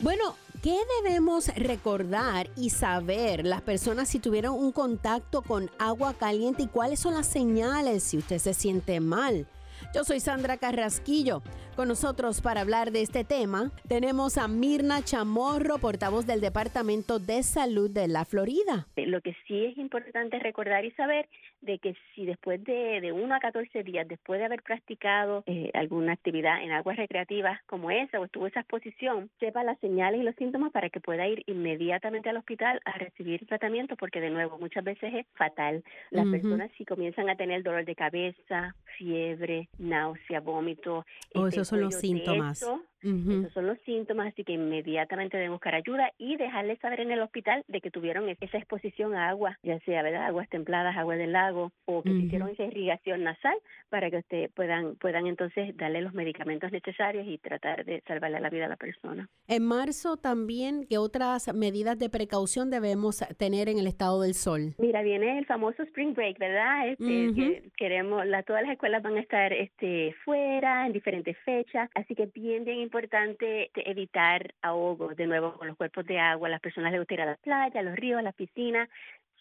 Bueno, ¿qué debemos recordar y saber las personas si tuvieron un contacto con agua caliente y cuáles son las señales si usted se siente mal? Yo soy Sandra Carrasquillo. Con nosotros para hablar de este tema tenemos a Mirna Chamorro, portavoz del Departamento de Salud de la Florida. Lo que sí es importante recordar y saber de que si después de, de 1 a 14 días, después de haber practicado eh, alguna actividad en aguas recreativas como esa o estuvo esa exposición, sepa las señales y los síntomas para que pueda ir inmediatamente al hospital a recibir tratamiento porque de nuevo muchas veces es fatal. Las personas si comienzan a tener dolor de cabeza, fiebre, náusea, vómito, oh, son los síntomas. Esos son los síntomas, así que inmediatamente deben buscar ayuda y dejarles saber en el hospital de que tuvieron esa exposición a agua, ya sea, ¿verdad? Aguas templadas, agua del lago o que hicieron esa irrigación nasal para que usted puedan puedan entonces darle los medicamentos necesarios y tratar de salvarle la vida a la persona. En marzo también, ¿qué otras medidas de precaución debemos tener en el estado del sol? Mira, viene el famoso spring break, ¿verdad? Este, queremos, la, todas las escuelas van a estar este, fuera en diferentes fechas, así que bien, bien importante evitar ahogos de nuevo con los cuerpos de agua, las personas les gusta ir a la playa, a los ríos, a las piscinas,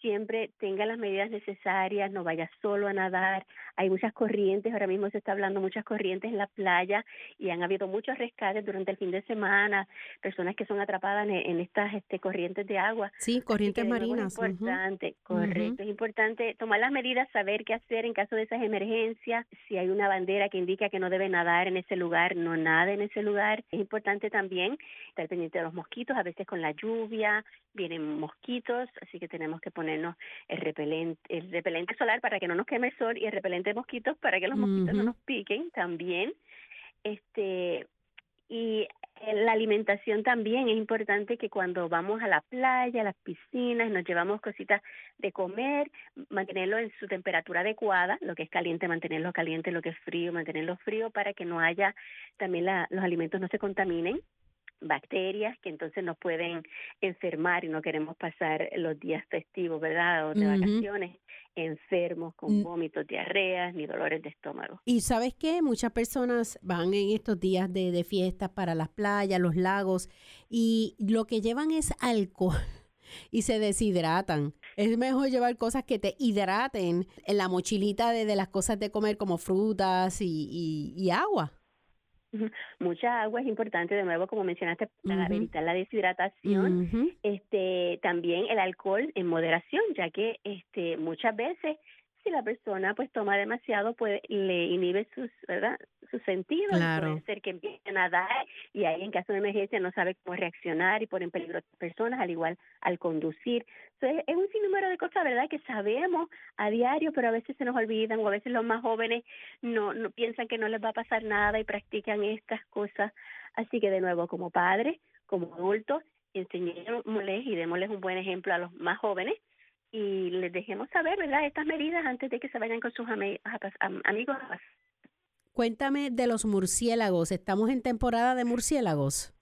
siempre tenga las medidas necesarias, no vaya solo a nadar. Hay muchas corrientes, ahora mismo se está hablando muchas corrientes en la playa y han habido muchos rescates durante el fin de semana, personas que son atrapadas en, estas este, corrientes de agua. Sí, corrientes marinas. Es importante, correcto, es importante tomar las medidas, saber qué hacer en caso de esas emergencias. Si hay una bandera que indica que no debe nadar en ese lugar, no nade en ese lugar. Es importante también estar pendiente de los mosquitos, a veces con la lluvia vienen mosquitos, así que tenemos que poner ponernos el repelente, el repelente solar para que no nos queme el sol y el repelente de mosquitos para que los mosquitos no nos piquen también. Este y la alimentación también es importante que cuando vamos a la playa, a las piscinas, nos llevamos cositas de comer, mantenerlo en su temperatura adecuada, lo que es caliente, mantenerlo caliente, lo que es frío, mantenerlo frío para que no haya, también los alimentos no se contaminen bacterias que entonces nos pueden enfermar y no queremos pasar los días festivos, ¿verdad? O de vacaciones enfermos con mm. vómitos, diarreas ni dolores de estómago. Y sabes qué, muchas personas van en estos días de, de fiestas para las playas, los lagos y lo que llevan es alcohol y se deshidratan. Es mejor llevar cosas que te hidraten en la mochilita de, las cosas de comer como frutas y agua. Mucha agua es importante, de nuevo, como mencionaste, para evitar la deshidratación. Este, también el alcohol en moderación, ya que este, muchas veces si la persona pues toma demasiado, pues le inhibe sus, ¿verdad? sus sentidos. Puede ser que empiece a nadar y ahí en caso de emergencia no sabe cómo reaccionar y pone en peligro a otras personas, al igual al conducir. Entonces, es un sinnúmero de cosas, ¿verdad?, que sabemos a diario, pero a veces se nos olvidan o a veces los más jóvenes no, no piensan que no les va a pasar nada y practican estas cosas. Así que, de nuevo, como padres, como adultos, enseñémosles y démosles un buen ejemplo a los más jóvenes y les dejemos saber, ¿verdad?, estas medidas antes de que se vayan con sus amigos. Cuéntame de los murciélagos. ¿Estamos en temporada de murciélagos?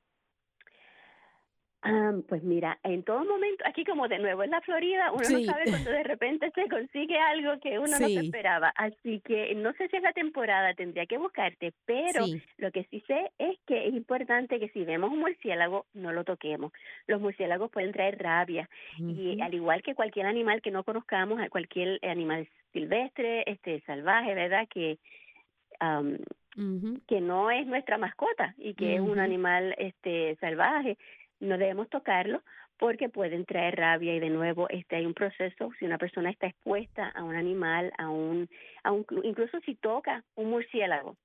Pues mira, en todo momento, aquí como de nuevo en la Florida, uno no sabe cuando de repente se consigue algo que uno no se esperaba. Así que no sé si es la temporada, tendría que buscarte, pero lo que sí sé es que es importante que si vemos un murciélago, no lo toquemos. Los murciélagos pueden traer rabia y al igual que cualquier animal que no conozcamos, cualquier animal silvestre, este salvaje, ¿verdad? Que que no es nuestra mascota y que es un animal este salvaje no debemos tocarlo porque pueden traer rabia y de nuevo este hay un proceso si una persona está expuesta a un animal a un, a un incluso si toca un murciélago.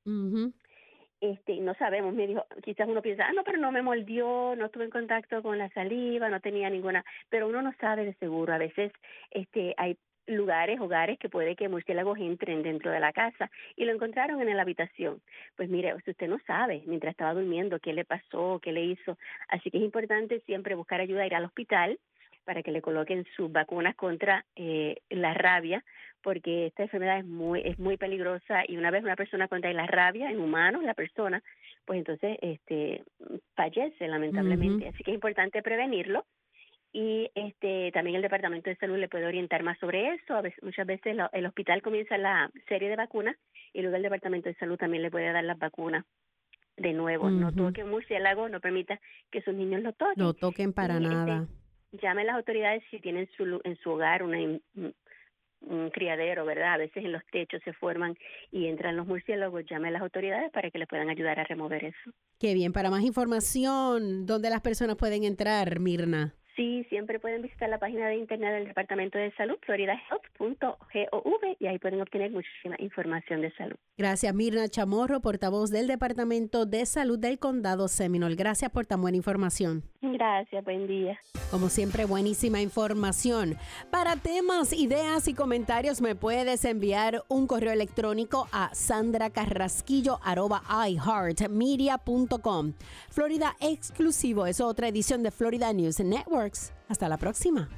Este no sabemos me dijo quizás uno piensa ah no pero no me mordió no estuve en contacto con la saliva no tenía ninguna pero uno no sabe de seguro a veces este hay lugares, hogares que puede que murciélagos entren dentro de la casa y lo encontraron en la habitación. Pues mire, si usted no sabe mientras estaba durmiendo qué le pasó, qué le hizo, así que es importante siempre buscar ayuda, ir al hospital para que le coloquen sus vacunas contra eh, la rabia, porque esta enfermedad es muy es muy peligrosa y una vez una persona contrae la rabia en humanos, la persona, pues entonces este fallece lamentablemente. Así que es importante prevenirlo y este también el departamento de salud le puede orientar más sobre eso a veces, muchas veces el hospital comienza la serie de vacunas y luego el departamento de salud también le puede dar las vacunas de nuevo no toque un murciélago no permita que sus niños lo toquen no toquen para este, nada llame a las autoridades si tienen su, en su hogar una un criadero, ¿verdad? A veces en los techos se forman y entran los murciélagos, llame a las autoridades para que les puedan ayudar a remover eso. Qué bien, para más información, ¿dónde las personas pueden entrar, Mirna? Sí, siempre pueden visitar la página de internet del Departamento de Salud, floridahealth.gov, y ahí pueden obtener muchísima información de salud. Gracias, Mirna Chamorro, portavoz del Departamento de Salud del Condado Seminole. Gracias por tan buena información. Gracias, buen día. Como siempre, buenísima información. Para temas, ideas y comentarios me puedes enviar un correo electrónico a sandracarrasquillo.iheartmedia.com. Florida Exclusivo es otra edición de Florida News Hasta la próxima.